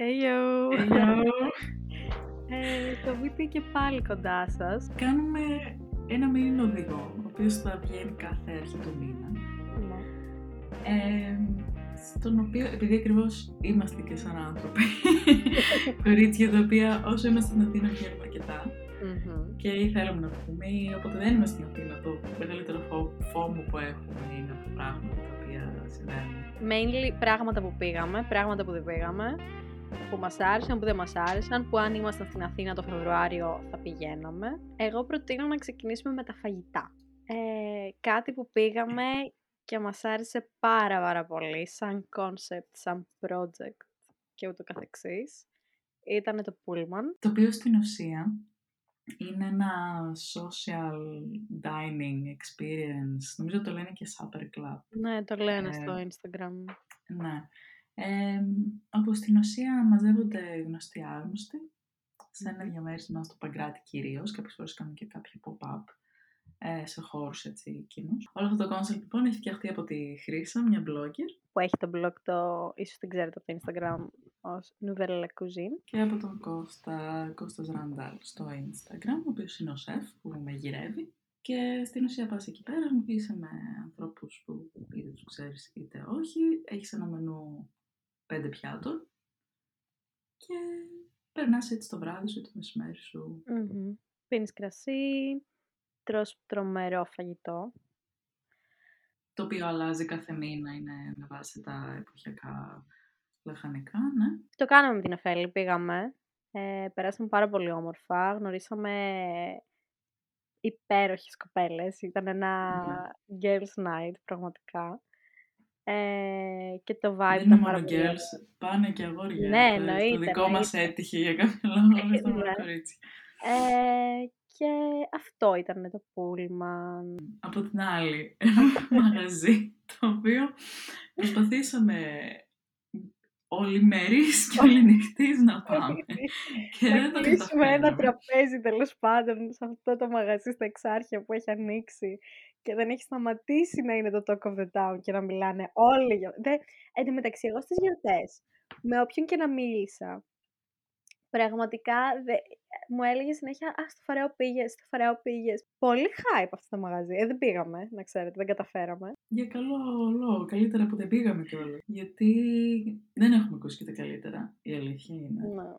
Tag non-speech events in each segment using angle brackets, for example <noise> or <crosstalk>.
Heyo! Hello. <laughs> Ε, το βίντεο και πάλι κοντά σας. Κάνουμε ένα μήνυμα οδηγό, ο οποίος θα βγαίνει κάθε αρχή του μήνα. Ναι. Ε, στον οποίο, επειδή ακριβώς είμαστε και σαν άνθρωποι, <laughs> κορίτσια τα οποία όσο είμαστε στην Αθήνα βγαίνουμε αρκετά Μμμ. και ή θέλουμε να βγούμε, ή όποτε δεν είμαστε στην Αθήνα, το μεγαλύτερο φο- φόμο που έχουμε είναι από πράγματα τα οποία συμβαίνουν. Mainly πράγματα που πήγαμε, πράγματα που δεν πήγαμε, που μας άρεσαν, που δεν μας άρεσαν, που αν ήμασταν στην Αθήνα το Φεβρουάριο θα πηγαίναμε. Εγώ προτείνω να ξεκινήσουμε με τα φαγητά. Ε, κάτι που πήγαμε και μας άρεσε πάρα πάρα πολύ, σαν concept, σαν project και ούτω καθεξής. Ήταν το Pullman. Το οποίο στην ουσία είναι ένα social dining experience. Νομίζω το λένε και supper club. Ναι, το λένε Ε, στο Instagram. Ναι. Ε, όπου στην ουσία μαζεύονται γνωστοί άγνωστοι σε ένα διαμέρισμα στο Παγκράτη κυρίως. Κάποιες φορές κάνουν και κάποια pop-up ε, σε χώρους έτσι κοινούς. Όλο αυτό το concept λοιπόν έχει φτιαχτεί από τη Χρύσα, μια blogger, που έχει το blog το, ίσως την ξέρετε από το Instagram ως Nouvelle La Cuisine. και από τον Κώστα, Κώστας Ραντάλ στο Instagram, ο οποίος είναι ο σεφ που με γυρεύει. Και στην ουσία πας εκεί πέρα, μιλήσει με ανθρώπους που είτε τους ξέρεις είτε όχι. Έχεις ένα μενού πέντε πιάτων και περνάς έτσι το βράδυ σου, το μεσημέρι σου. mm Πίνεις κρασί, τρως τρομερό φαγητό. Το οποίο αλλάζει κάθε μήνα, είναι με βάση τα εποχιακά λαχανικά, ναι. Το κάναμε με την Εφέλη, πήγαμε. Ε, περάσαμε πάρα πολύ όμορφα, γνωρίσαμε υπέροχες κοπέλες. Ήταν ένα girls night πραγματικά. Ε, και το vibe Δεν ήταν είναι πάρα μόνο πολύ girls, πάνε και αγόρια. Ναι, Το- εννοείται, Το δικό μας εννοείται. έτυχε για κάποιο λόγο, εμείς το μόνο Ναι. κορίτσι. Ε, και αυτό ήταν το πούλμαν. Από την άλλη, <laughs> ένα μαγαζί το οποίο προσπαθήσαμε όλοι μερίς και όλοι νυχτής να πάμε. και Να δεν το κλείσουμε ένα καταφέραμε. τραπέζι τέλος πάντων σε αυτό το μαγαζί στα εξάρχεια που έχει ανοίξει και δεν έχει σταματήσει να είναι το talk of the town και να μιλάνε όλοι για... Δεν... Εν τω μεταξύ, εγώ στις γιορτές, με όποιον και να μίλησα, πραγματικά δε... μου έλεγε συνέχεια «Α, στο Φαρέο πήγες, στο Φαρέο πήγες». Πολύ hype αυτό το μαγαζί. Ε, δεν πήγαμε, να ξέρετε, δεν καταφέραμε. Για καλό λόγο, καλύτερα που δεν πήγαμε κιόλας. Γιατί δεν έχουμε ακούσει και τα καλύτερα, η αλήθεια είναι. Ναι.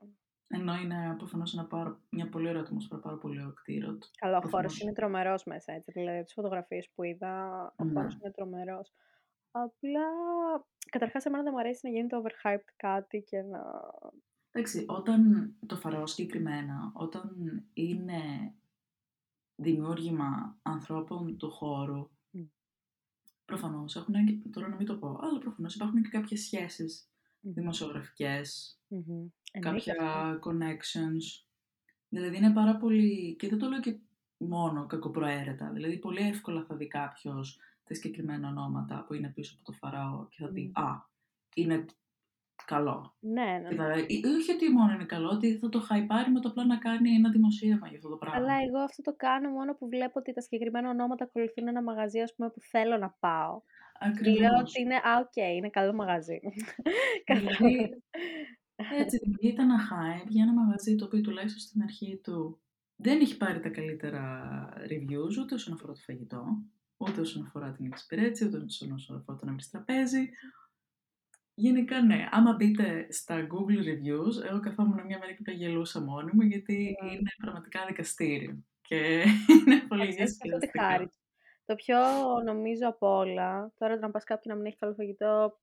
Ενώ είναι προφανώς μια πολύ ωραία ατμόσφαιρα, πάρα πολύ ωραίο κτίριο. του. Καλά, ο Προφανώς. χώρος είναι τρομερός μέσα, έτσι. Δηλαδή, τις φωτογραφίες που είδα, ο Ναι. χώρος είναι τρομερός. Απλά, καταρχάς, εμένα δεν μου αρέσει να γίνεται overhyped κάτι και να... Εντάξει, όταν το φαραώ συγκεκριμένα, όταν είναι δημιούργημα ανθρώπων του χώρου, Μμ. προφανώς έχουν, και- τώρα να μην το πω, αλλά προφανώς υπάρχουν και κάποιες σχέσεις Μμμ. δημοσιογραφικές, Μμμ. Εννοείται αυτό. κάποια connections. Δηλαδή είναι πάρα πολύ, και δεν το λέω και μόνο κακοπροαίρετα, δηλαδή πολύ εύκολα θα δει κάποιος τα συγκεκριμένα ονόματα που είναι πίσω από το φαραώ και θα πει Μμ. «Α, είναι καλό». Ναι, ναι, Και ναι. θα, ή- όχι ότι μόνο είναι καλό, ότι θα το χαϊπάρει με το απλά να κάνει ένα δημοσίευμα για αυτό το πράγμα. Αλλά εγώ αυτό το κάνω μόνο που βλέπω ότι τα συγκεκριμένα ονόματα ακολουθούν ένα μαγαζί, ας πούμε, που θέλω να πάω. Και λέω Ακριβώς. ότι είναι, α, οκ, είναι καλό μαγαζί. <laughs> Δηλαδή, έτσι δημιουργείται ένα hype για ένα μαγαζί το οποίο τουλάχιστον στην αρχή του δεν έχει πάρει τα καλύτερα reviews ούτε όσον αφορά το φαγητό, ούτε όσον αφορά την εξυπηρέτηση, ούτε όσον αφορά το να βρει τραπέζι. Γενικά ναι, άμα μπείτε στα Google reviews, εγώ καθόμουν μια μέρα και τα γελούσα μόνη μου γιατί Ναι. είναι πραγματικά δικαστήριο και <laughs> είναι πολύ Εντάξει, έχει αυτό τη διασκεδαστικά. χάρη του. <laughs> Το πιο νομίζω από όλα, τώρα το να πας κάπου και να μην έχει καλό φαγητό,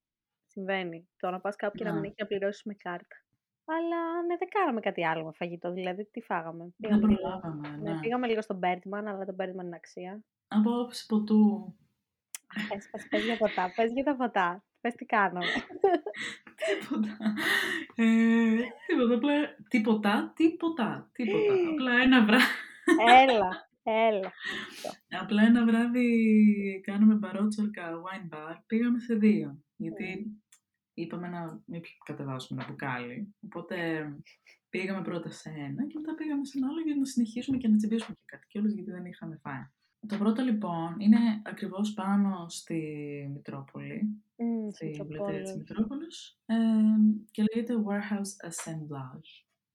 συμβαίνει. Το να πας κάπου και να μην Ναι. έχει να πληρώσεις με κάρτα. Αλλά ναι, δεν κάναμε κάτι άλλο με φαγητό, δηλαδή τι φάγαμε. Δεν Πήγαμε λίγο, προλάβαμε, ναι, ναι. πήγαμε λίγο στο Birdman, αλλά το Birdman είναι αξία. Από άποψη ποτού, Αχ, πες, πες, πες για ποτά, πες για τα ποτά. Πες τι κάναμε. Τίποτα. Ε, τίποτα, απλά τίποτα, τίποτα, τίποτα. Απλά ένα βράδυ, έλα, έλα. απλά ένα βράδυ κάναμε μπαρότσαλκα wine bar, πήγαμε σε δύο. Γιατί είπαμε να μην πι- κατεβάσουμε ένα μπουκάλι. Οπότε πήγαμε πρώτα σε ένα και μετά πήγαμε σε ένα άλλο για να συνεχίσουμε και να τσιμπήσουμε και κάτι κιόλας γιατί δεν είχαμε φάει. Το πρώτο λοιπόν είναι ακριβώς πάνω στη Μητρόπολη, Μμ, στη στη πλατεία Μητροπόλεως. της Μητρόπολης ε, και λέγεται Warehouse Assemblage.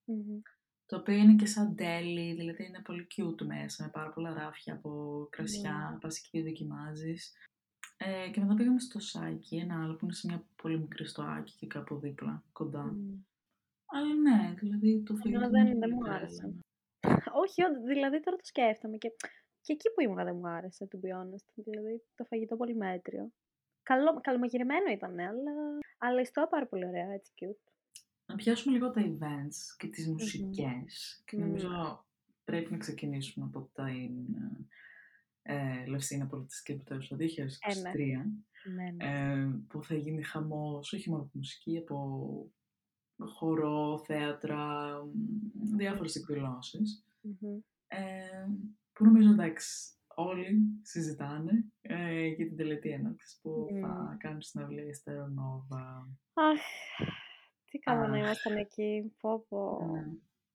Μμμ. Το οποίο είναι και σαν deli, δηλαδή είναι πολύ cute μέσα, με πάρα πολλά ράφια από κρασιά, Ναι. πας εκεί δοκιμάζεις. Ε, και μετά πήγαμε στο Σάκι, ένα άλλο που είναι σε μια πολύ μικρή στοάκι και κάπου δίπλα, κοντά. Μμ. Αλλά ναι, δηλαδή το Εμένα φαγητό δεν- είναι δεν πολύ μου τρέλα, άρεσε. ναι. Όχι, όντως, δηλαδή τώρα το σκέφτομαι και, και εκεί που ήμουν δεν μου άρεσε, to be honest. Δηλαδή το φαγητό πολύ μέτριο. Καλό, καλομαγειρεμένο ήταν, αλλά, αλλά η στοά πάρα πολύ ωραία, έτσι cute. Να πιάσουμε λίγο τα events και τις μουσικές. Και Μμμ. νομίζω πρέπει να ξεκινήσουμε από τα ε, Λευσίνα Πολιτιστική Πρωτεύουσα 2023. Ναι, ναι. ε, που θα γίνει χαμός, όχι μόνο από μουσική, από χορό, θέατρα, μ, διάφορες εκδηλώσεις. Μμμ. Ε, που νομίζω εντάξει, όλοι συζητάνε ε, για την τελετή έναρξης που θα Μμ. κάνουν συναυλία η Στερονόβα. Αχ, τι καλό να Αχ. ήμασταν εκεί. Πω, πω. Ναι.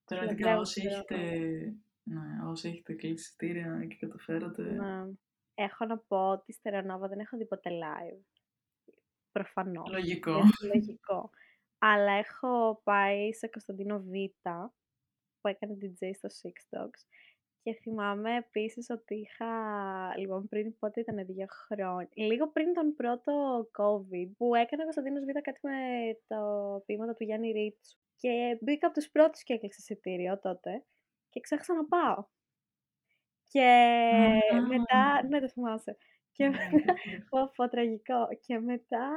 Πραγματικά λατρεύω όσοι τη έχετε, ναι, όσοι έχετε κλείσει εισιτήρια και καταφέρατε, Ναι. Έχω να πω ότι στη Στερεονόβα δεν έχω δει ποτέ live. Προφανώς. λογικό. Είναι λογικό. Αλλά έχω πάει σε Κωνσταντίνο Β που έκανε DJ στο Six Dogs και θυμάμαι επίσης ότι είχα, λοιπόν πριν πότε ήταν δύο χρόνια, λίγο πριν τον πρώτο COVID που έκανε ο Κωνσταντίνος Β κάτι με το ποίηματα του Γιάννη Ρίτσου και μπήκα από τους πρώτους και έκλεισα εισιτήριο τότε και ξέχασα να πάω. Και Α. μετά, ναι το θυμάσαι. Και Ναι, μετά, τέτοιο. πω, πω, τραγικό. Και μετά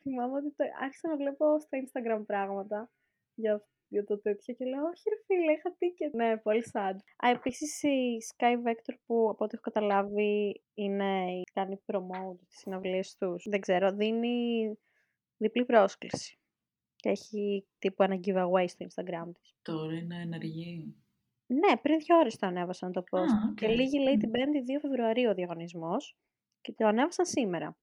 θυμάμαι ότι το, άρχισα να βλέπω στο Instagram πράγματα για, για το τέτοιο και λέω, όχι ρε φίλε, είχα ticket. Ναι, πολύ sad. Α, επίσης η Sky Vector που από ό,τι έχω καταλάβει είναι, κάνει promote τις συναυλίες τους. Δεν ξέρω, δίνει διπλή πρόσκληση. Και έχει τύπου ένα giveaway στο Instagram της. Τώρα είναι ενεργή. Ναι, πριν δύο ώρες το ανέβασαν το post. Α, οκ. Και λήγει λέει Μμ. την 5η 2 Φεβρουαρίου ο διαγωνισμός και το ανέβασαν σήμερα.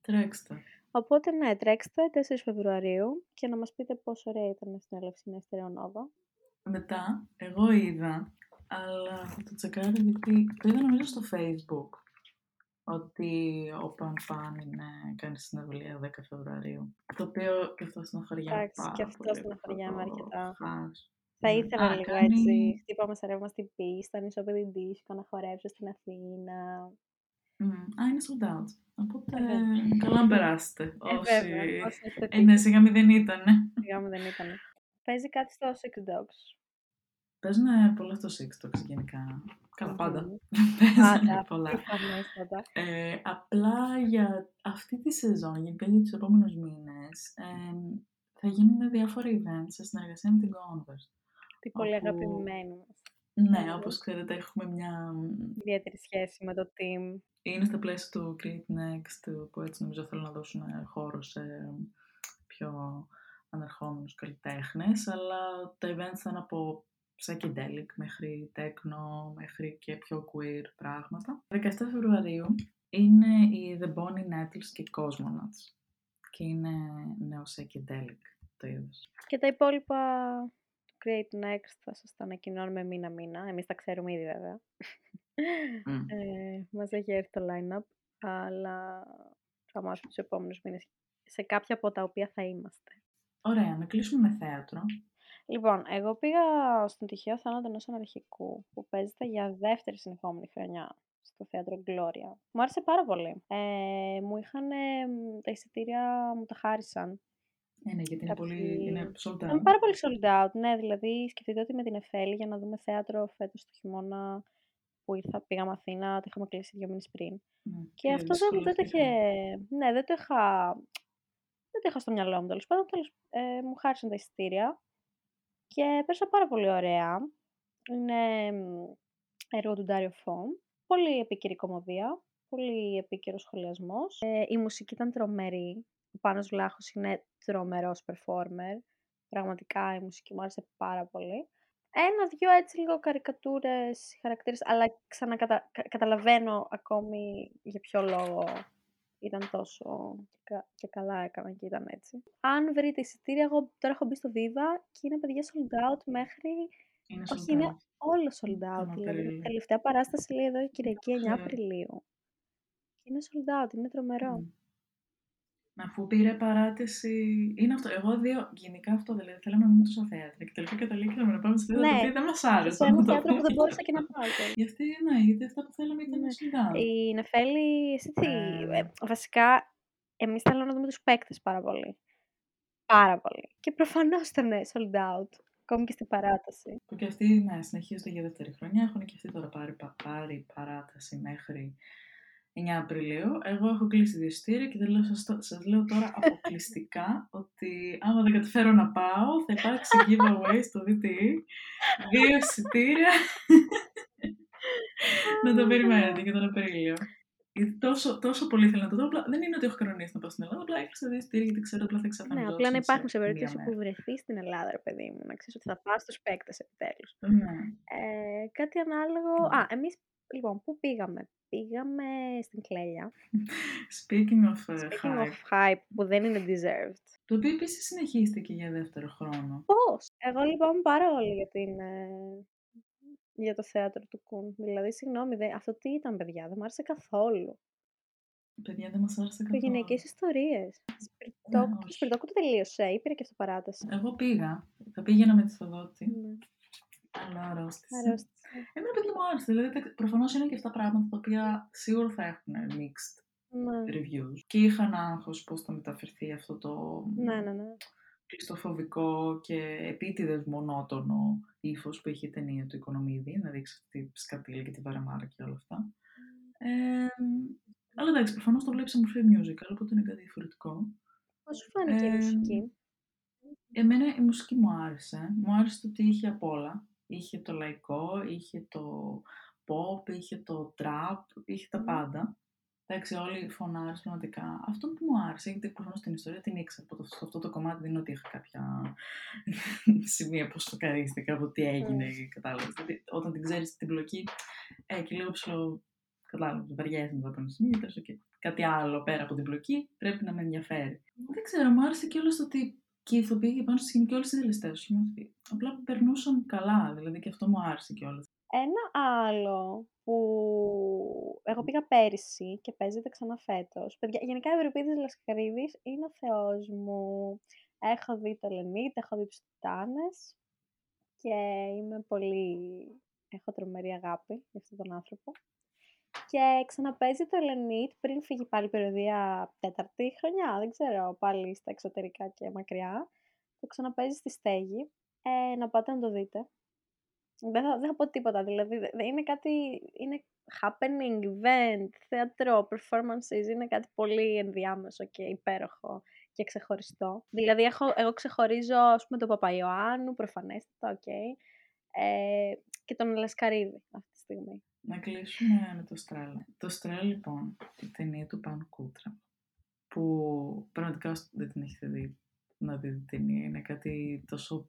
Τρέξτε. Οπότε ναι, τρέξτε 4 Φεβρουαρίου και να μας πείτε πόσο ωραία ήταν στην Ελευσίνα Στέρεο Νόβα. Μετά, εγώ είδα, αλλά θα το τσεκάρω γιατί το είδα νομίζω στο facebook, ότι ο Παν Παν είναι, κάνει συναυλία 10 Φεβρουαρίου. Το οποίο και αυτό στεναχωριέμαι Εντάξει, πάρα και αυτό πολύ. στεναχωριέμαι αυτό το αρκετά. χάς. Θα Ναι. ήθελα Α, λίγο κάνει- έτσι, χτύπαμε σε ρεύμα στην πίστα, νησόπεδη δίσκο, να χορέψω στην Αθήνα. Μμ, Α, είναι sold out. Οπότε, Ε, βέβαια. καλά να περάσετε. Ε, όσοι... βέβαια, όσοι έχετε Ε, ναι, ticket, σιγά μη δεν ήτανε. σιγά μου δεν ήταν. Παίζει κάτι στο Six Dogs. Παίζουν πολλά στο TikTok γενικά. Καλά πάντα. Μμμ. Παίζουν Πάντα, πολλά. προφανέστατα. Ε, απλά για αυτή τη σεζόν, γενικά για τους επόμενους μήνες, ε, θα γίνουν διάφορα events σε συνεργασία με την Converse. Τι πολύ Όπου- αγαπημένη μας. Ναι, Ναι. όπως ξέρετε έχουμε μια... Ιδιαίτερη σχέση με το team. Είναι στα πλαίσια του Create Next, που έτσι νομίζω θέλουν να δώσουν χώρο σε πιο ανερχόμενους καλλιτέχνες, αλλά τα events θα είναι από psychedelic μέχρι techno, μέχρι και πιο queer πράγματα. 17 Φεβρουαρίου είναι οι The Bonnie Nettles και οι Cosmonauts και είναι νέο psychedelic το είδος. Και τα υπόλοιπα του Create Next θα σας τα ανακοινώνουμε μήνα-μήνα. Εμείς τα ξέρουμε ήδη βέβαια. Μμ. Ε, μας έχει έρθει το line-up, αλλά θα μάθουμε τους επόμενους μήνες σε κάποια από τα οποία θα είμαστε. Ωραία, να κλείσουμε με θέατρο. Λοιπόν, εγώ πήγα στον τυχαίο θάνατο ενός αναρχικού που παίζεται για δεύτερη συνεχόμενη χρονιά στο θέατρο Gloria. Μου άρεσε πάρα πολύ. Ε, μου είχαν τα εισιτήρια, μου τα χάρισαν. Ε, ναι, γιατί είναι, πολύ, Κάποιοι- είναι sold Ήταν out. πάρα πολύ sold out, ναι, δηλαδή σκεφτείτε ότι με την Εφέλη για να δούμε θέατρο φέτος το χειμώνα που ήρθα, πήγαμε Αθήνα, το είχαμε κλείσει δύο μήνες πριν. Ναι, Και αυτό δεν, δεν το είχε, δυσκολευτήκαμε. ναι, δεν το είχα, δεν το είχα στο μυαλό μου τέλος πάντων, τέλος, ε, μου χάρισαν τα εισιτήρια και πέρασα πάρα πολύ ωραία. Είναι μ, έργο του Ντάριο Φόμ, πολύ επίκαιρη κομμωδία, πολύ επίκαιρος σχολιασμός. Ε, η μουσική ήταν τρομερή, ο Πάνος Βλάχος είναι τρομερός performer, πραγματικά η μουσική μου άρεσε πάρα πολύ. Ένα-δυο έτσι λίγο καρικατούρες, χαρακτήρες, αλλά ξανακαταλαβαίνω ακόμη για ποιο λόγο ήταν τόσο και, κα- και καλά έκανα και ήταν έτσι. Αν βρείτε εισιτήρια, εγώ τώρα έχω μπει στο Viva και είναι παιδιά sold out μέχρι Είναι Όχι, sold είναι out. όλο sold out. Τον Δηλαδή, Απρίλιο. η τελευταία παράσταση λέει εδώ η Κυριακή 9 Ε. Απριλίου. Και είναι sold out, είναι τρομερό. Μμ. Αφού πήρε παράτηση. Είναι αυτό. Εγώ δύο. Γενικά αυτό δηλαδή. Θέλαμε να δούμε τόσα θέατρα. Και τελικά καταλήξαμε να πάμε σε θέατρα Ναι. τα οποία δεν μας Σε άρεσαν. ένα να το θέατρο που δεν πούμε. μπόρεσα και να πάω. <laughs> κιόλας. Γιατί, ναι, γιατί αυτά που θέλαμε ήταν Ναι. sold out. Η Νεφέλη, εσύ τι. Ε. ε, βασικά, εμείς θέλαμε να δούμε τους παίκτες πάρα πολύ. Πάρα πολύ. Και προφανώς ήταν sold out. Ακόμη και στην παράταση. Που και αυτοί, ναι, συνεχίζονται για δεύτερη χρονιά. Έχουν και αυτοί τώρα πάρει, πα- πάρει παράταση μέχρι 9 Απριλίου. Εγώ έχω κλείσει δύο εισιτήρια και δεν λέω, σας, το- σας λέω τώρα <laughs> αποκλειστικά ότι άμα δεν καταφέρω να πάω θα υπάρξει giveaway στο DTE. Δύο εισιτήρια <laughs> να το περιμένετε για τον Απρίλιο. Γιατί Τόσο, τόσο πολύ θέλω να το δω. Απλά δεν είναι ότι έχω κανονίσει να πάω στην Ελλάδα. Απλά έκλεισα δύο εισιτήρια γιατί ξέρω ότι απλά θα Ναι, εξαφανιζόσουν. απλά να υπάρχουν σε μία περίπτωση που μέρα. βρεθεί στην Ελλάδα, ρε παιδί μου, να ξέρεις ότι θα πα στους παίκτες επιτέλους. Ναι. Ε, κάτι ανάλογο. Ναι. Α, εμείς λοιπόν, πού πήγαμε; Πήγαμε στην Κλέλια. Speaking of uh, Speaking hype, of hype, που δεν είναι deserved. το οποίο επίσης συνεχίστηκε για δεύτερο χρόνο. Πώς! Εγώ λυπάμαι πάρα πολύ για, την, ε, για το θέατρο του Κουν. Δηλαδή, συγγνώμη, δε, αυτό τι ήταν, παιδιά, δεν μου άρεσε καθόλου. Παιδιά δεν μας άρεσε καθόλου. Οικογενειακέ ιστορίε. Ναι, Το όχι. Σπιρτόκου το τελείωσε ή πήρε και αυτό παράταση. Εγώ πήγα. Θα πήγαινα με τη Θοδότη, Ναι, αλλά αρρώστησα. αρρώστησα. Εμένα παιδιά μου άρεσε. Δηλαδή, προφανώς είναι και αυτά πράγματα τα οποία σίγουρα θα έχουν mixed Ναι, reviews. Και είχαν άγχος πώς θα μεταφερθεί αυτό το ναι, ναι. ναι. κλειστοφοβικό και επίτηδες μονότονο ύφος που είχε η ταινία του Οικονομίδη, να δείξει τη σκατήλη και τη βαρεμάρα και όλα αυτά. Ε, αλλά εντάξει, προφανώς το βλέπεις σε μορφή musical, οπότε είναι κάτι διαφορετικό. Πώς σου φάνηκε η Ε, μουσική; Εμένα η μουσική μου άρεσε. Μου άρεσε το ότι είχε απ' όλα. Είχε το λαϊκό, είχε το pop, είχε το trap, είχε τα Μμμ. πάντα. Εντάξει, όλοι φωνάρες πραγματικά. Αυτό που μου άρεσε, γιατί προφανώ την ιστορία την ήξερα. Από το, σε αυτό το κομμάτι δεν είναι ότι είχα κάποια <laughs> σημεία που σοκαρίστηκα από τι έγινε, Μμ. κατάλαβες. Δηλαδή, όταν την ξέρεις την πλοκή, ε, και λίγο ψηλό, κατάλαβες, βαριέσαι μετά από ένα σημείο, τέλος, οκ. κάτι άλλο πέρα από την πλοκή πρέπει να με ενδιαφέρει. Δεν ξέρω, μου άρεσε και όλο το ότι και οι ηθοποιοί και πάνω στη σκηνή και όλοι οι συντελεστές Απλά περνούσαν καλά, δηλαδή και αυτό μου άρεσε κιόλας. Ένα άλλο που εγώ πήγα πέρυσι και παίζεται ξανά φέτος. Παιδιά, γενικά ο Ευριπίδης Λασκαρίδης είναι ο θεός μου. Έχω δει το Ελενίτ, έχω δει τους Τιτάνες και είμαι πολύ... Έχω τρομερή αγάπη για αυτόν τον άνθρωπο. Και ξαναπέζει το Λενίτ πριν φύγει πάλι η περιοδία τέταρτη χρονιά, δεν ξέρω, πάλι στα εξωτερικά και μακριά. Το ξαναπέζει στη στέγη. Ε, να πάτε να το δείτε. Δεν θα, δεν θα πω τίποτα, δηλαδή δε- δε- είναι κάτι, είναι happening, event, θέατρο, performances, είναι κάτι πολύ ενδιάμεσο και υπέροχο και ξεχωριστό. Δηλαδή έχω, εγώ ξεχωρίζω ας πούμε τον Παπαϊωάννου, προφανέστατα, οκ, ε, και τον Λασκαρίδη αυτή τη στιγμή. Να κλείσουμε με το Στρέλλα. Το Στρέλλα, λοιπόν, η ταινία του Πάνου Κούτρα, που πραγματικά όσοι δεν την έχετε δει, να δείτε την ταινία. Είναι κάτι τόσο,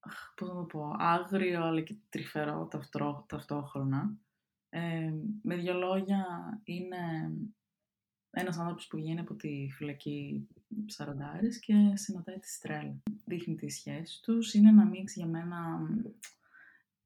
αχ, πώς να το πω, άγριο αλλά και τρυφερό ταυτρό- ταυτόχρονα. Ε, με δύο λόγια, είναι ένας άνθρωπος που βγαίνει από τη φυλακή Ψαραντάρης και συναντάει τη Στρέλα. Δείχνει τις σχέσεις τους. Είναι ένα μίξ για μένα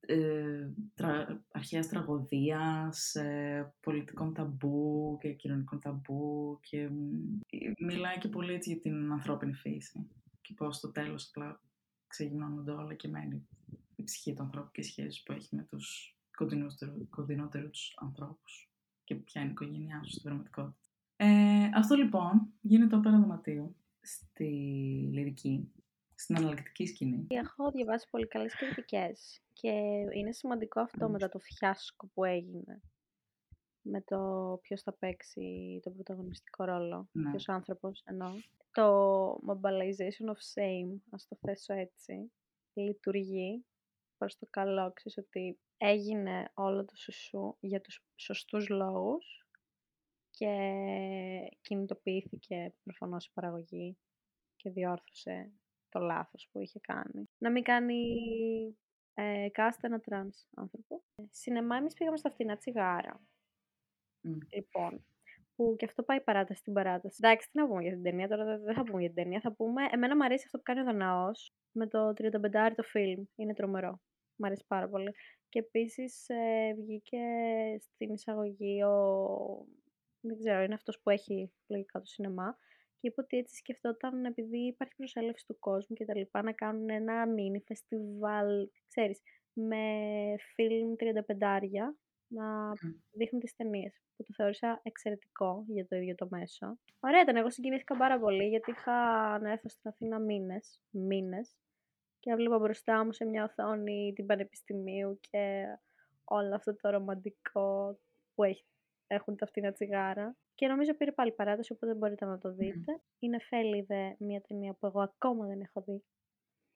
ε, τρα, αρχαίας τραγωδίας, ε, πολιτικών ταμπού και κοινωνικών ταμπού και μ, ε, μιλάει και πολύ έτσι για την ανθρώπινη φύση και πώς στο τέλος απλά ξεγυμνώνονται όλα και μένει η ψυχή του ανθρώπου και οι σχέσεις που έχει με τους κοντινότερου- κοντινότερους ανθρώπους και ποια είναι η οικογένειά σου στην πραγματικότητα. Ε, αυτό λοιπόν γίνεται όπερα δωματίου στη λυρική, στην αναλλακτική σκηνή. Έχω διαβάσει πολύ καλές κριτικές και είναι σημαντικό αυτό Μμμ. μετά το φιάσκο που έγινε με το ποιος θα παίξει τον πρωταγωνιστικό ρόλο, Ναι. ποιος άνθρωπος εννοώ. Το mobilization of shame, ας το θέσω έτσι, λειτουργεί προς το καλό, ξέρεις ότι έγινε όλο το σουσού για τους σωστούς λόγους και κινητοποιήθηκε προφανώς η παραγωγή και διόρθωσε το λάθος που είχε κάνει. Να μην κάνει ε, cast ένα τρανς άνθρωπο. Σινεμά εμείς πήγαμε στα φτηνά τσιγάρα. Μμ. Λοιπόν, που και αυτό πάει παράταση στην παράταση. Εντάξει, τι να πούμε για την ταινία, τώρα δεν, δεν θα πούμε για την ταινία. Θα πούμε, εμένα μου αρέσει αυτό που κάνει ο Δαναός, με το 35 το φιλμ. Είναι τρομερό. Μ' αρέσει πάρα πολύ. Και επίσης ε, βγήκε στην εισαγωγή ο... Δεν ξέρω, είναι αυτός που έχει λογικά το σινεμά. Και είπε ότι έτσι σκεφτόταν, επειδή υπάρχει προσέλευση του κόσμου και τα λοιπά, να κάνουν ένα μίνι φεστιβάλ, ξέρεις, με φιλμ 35 να δείχνουν τις ταινίες που το θεώρησα εξαιρετικό για το ίδιο το μέσο. Ωραία ήταν, εγώ συγκινήθηκα πάρα πολύ γιατί είχα να έρθω στην Αθήνα μήνες, μήνες και έβλεπα μπροστά μου σε μια οθόνη την Πανεπιστημίου και όλο αυτό το ρομαντικό που έχει, έχουν τα φτηνά τσιγάρα. Και νομίζω πήρε πάλι παράταση, οπότε μπορείτε να το δείτε. Είναι Φέλιδε, μια ταινία που εγώ ακόμα δεν έχω δει.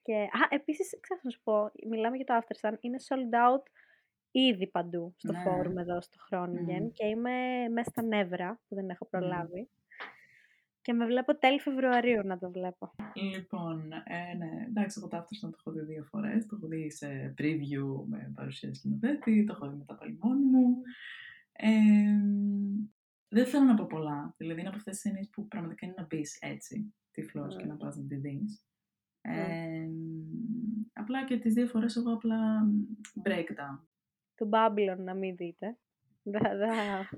Και, α, επίσης, ξέρω να σου πω, μιλάμε για το After Sun, είναι sold out ήδη παντού στο ναι. φόρουμ εδώ στο Χρόνιγεν και είμαι μέσα στα νεύρα που δεν έχω προλάβει. Και με βλέπω τέλη Φεβρουαρίου να το βλέπω. Λοιπόν, ε, ναι, εντάξει, εγώ το Aftersun το έχω δει δύο φορές. Το έχω δει σε preview με παρουσία σκηνοθέτη, το έχω δει μετά πάλι μόνη μου. Ε, δεν θέλω να πω πολλά. Δηλαδή είναι από αυτές τις ταινίες που πραγματικά είναι να μπει έτσι τυφλός mm. και να πας να τη δεις. Ε, απλά και τις δύο φορές εγώ απλά breakdown του Babylon να μην δείτε. Δεν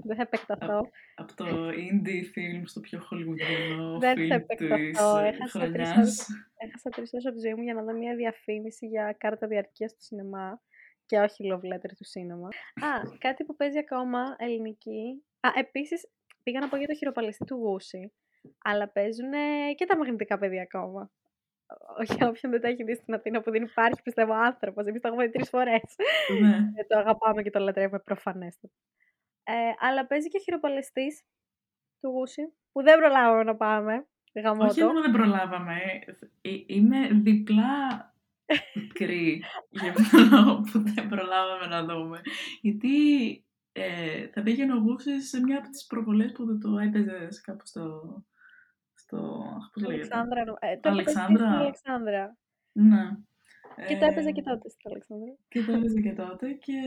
δε, θα επεκταθώ. Από το indie film στο πιο χολιγουδιανό film της ε, χρονιάς. Έχασα τρεις ώρες από τη ζωή μου για να δω μια διαφήμιση για κάρτα διαρκείας του σινεμά και όχι love letter του σίνεμα. Α, κάτι που παίζει ακόμα ελληνική. Α, επίσης πήγα να πω για το χειροπαλαιστή του Γούση, αλλά παίζουν και τα μαγνητικά παιδιά ακόμα όχι όποιον δεν τα έχει δει στην Αθήνα που δεν υπάρχει πιστεύω άνθρωπος. Εμείς το έχουμε δει τρεις φορές. Ναι. Ε, το αγαπάμε και το λατρεύουμε προφανέστατα. Ε, αλλά παίζει και χειροπαλαιστής του Γούση που δεν προλάβαμε να πάμε. Γαμώτο. Όχι μόνο δεν προλάβαμε. Ε, είμαι διπλά μικρή για αυτό <laughs> που δεν προλάβαμε να δούμε. Γιατί ε, θα πήγαινε ο Γούσης σε μια από τις προβολές που το έπαιζε κάπου στο, στο. Πώς λέγεται. Αλεξάνδρα. Ε, το Αλεξάνδρα. Αλεξάνδρα. Ναι. Και το έπαιζε και τότε στην Αλεξάνδρα. Και το έπαιζε και τότε. Και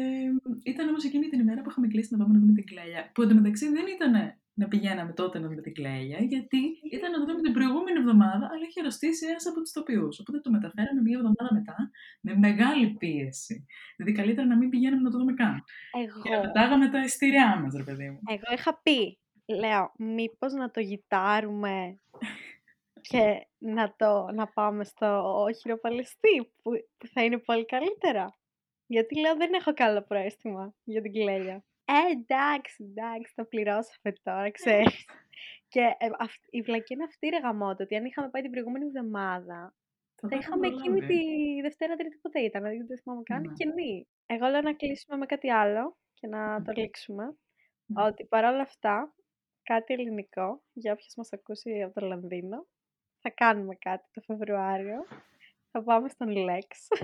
ήταν όμως εκείνη την ημέρα που είχαμε κλείσει να πάμε να δούμε την κλέλια. Που εντωμεταξύ δεν ήταν να πηγαίναμε τότε να δούμε την κλέλια, γιατί ήταν να το δούμε την προηγούμενη εβδομάδα, αλλά είχε αρρωστήσει ένας από τους τοπιούς. Οπότε το μεταφέραμε μία εβδομάδα μετά με μεγάλη πίεση. Δηλαδή καλύτερα να μην πηγαίναμε να το δούμε καν. Εγώ. Και να πετάγαμε τα ειστήριά μας, ρε παιδί μου. Εγώ είχα πει λέω μήπως να το γιτάρουμε και να, το, να πάμε στο χειροπαλαιστή που, που θα είναι πολύ καλύτερα. Γιατί λέω δεν έχω καλό προέστημα για την κλέλια. Ε, εντάξει, εντάξει, το πληρώσαμε τώρα, ξέρεις. και ε, η βλακή είναι αυτή ρε γαμότο, ότι αν είχαμε πάει την προηγούμενη εβδομάδα, θα είχαμε εκείνη τη Δευτέρα Τρίτη ποτέ ήταν, δεν το θυμάμαι καν, ναι. και ναι. Εγώ λέω να κλείσουμε με κάτι άλλο και να το λήξουμε. Ότι παρόλα αυτά, κάτι ελληνικό για όποιος μας ακούσει από το Λονδίνο. Θα κάνουμε κάτι το Φεβρουάριο. Θα πάμε στον Lex.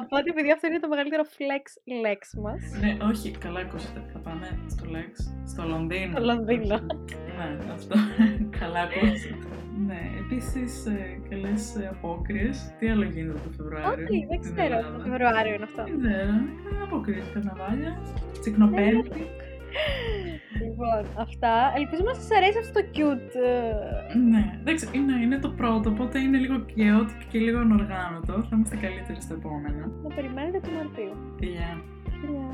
Οπότε, επειδή αυτό είναι το μεγαλύτερο flex Lex μας. Ναι, όχι, καλά ακούσατε. Θα πάμε στο Lex, στο Λονδίνο. Στο Λονδίνο. ναι, αυτό. καλά ακούσατε. Ναι, επίσης ε, καλές ε, απόκριες. Τι άλλο γίνεται το Φεβρουάριο; Όχι, δεν ξέρω. Το Φεβρουάριο είναι αυτό. Δεν ξέρω. Απόκριες, καρναβάλια, τσικνοπέλτη. Ναι, Λοιπόν, αυτά. Ελπίζω να σας αρέσει αυτό το cute. Ε, ναι, εντάξει, είναι, είναι το πρώτο, οπότε είναι λίγο chaotic και λίγο ανοργάνωτο. Θα είμαστε καλύτεροι στο επόμενο. Να περιμένετε το Μαρτίο. Φιλιά. Φιλιά.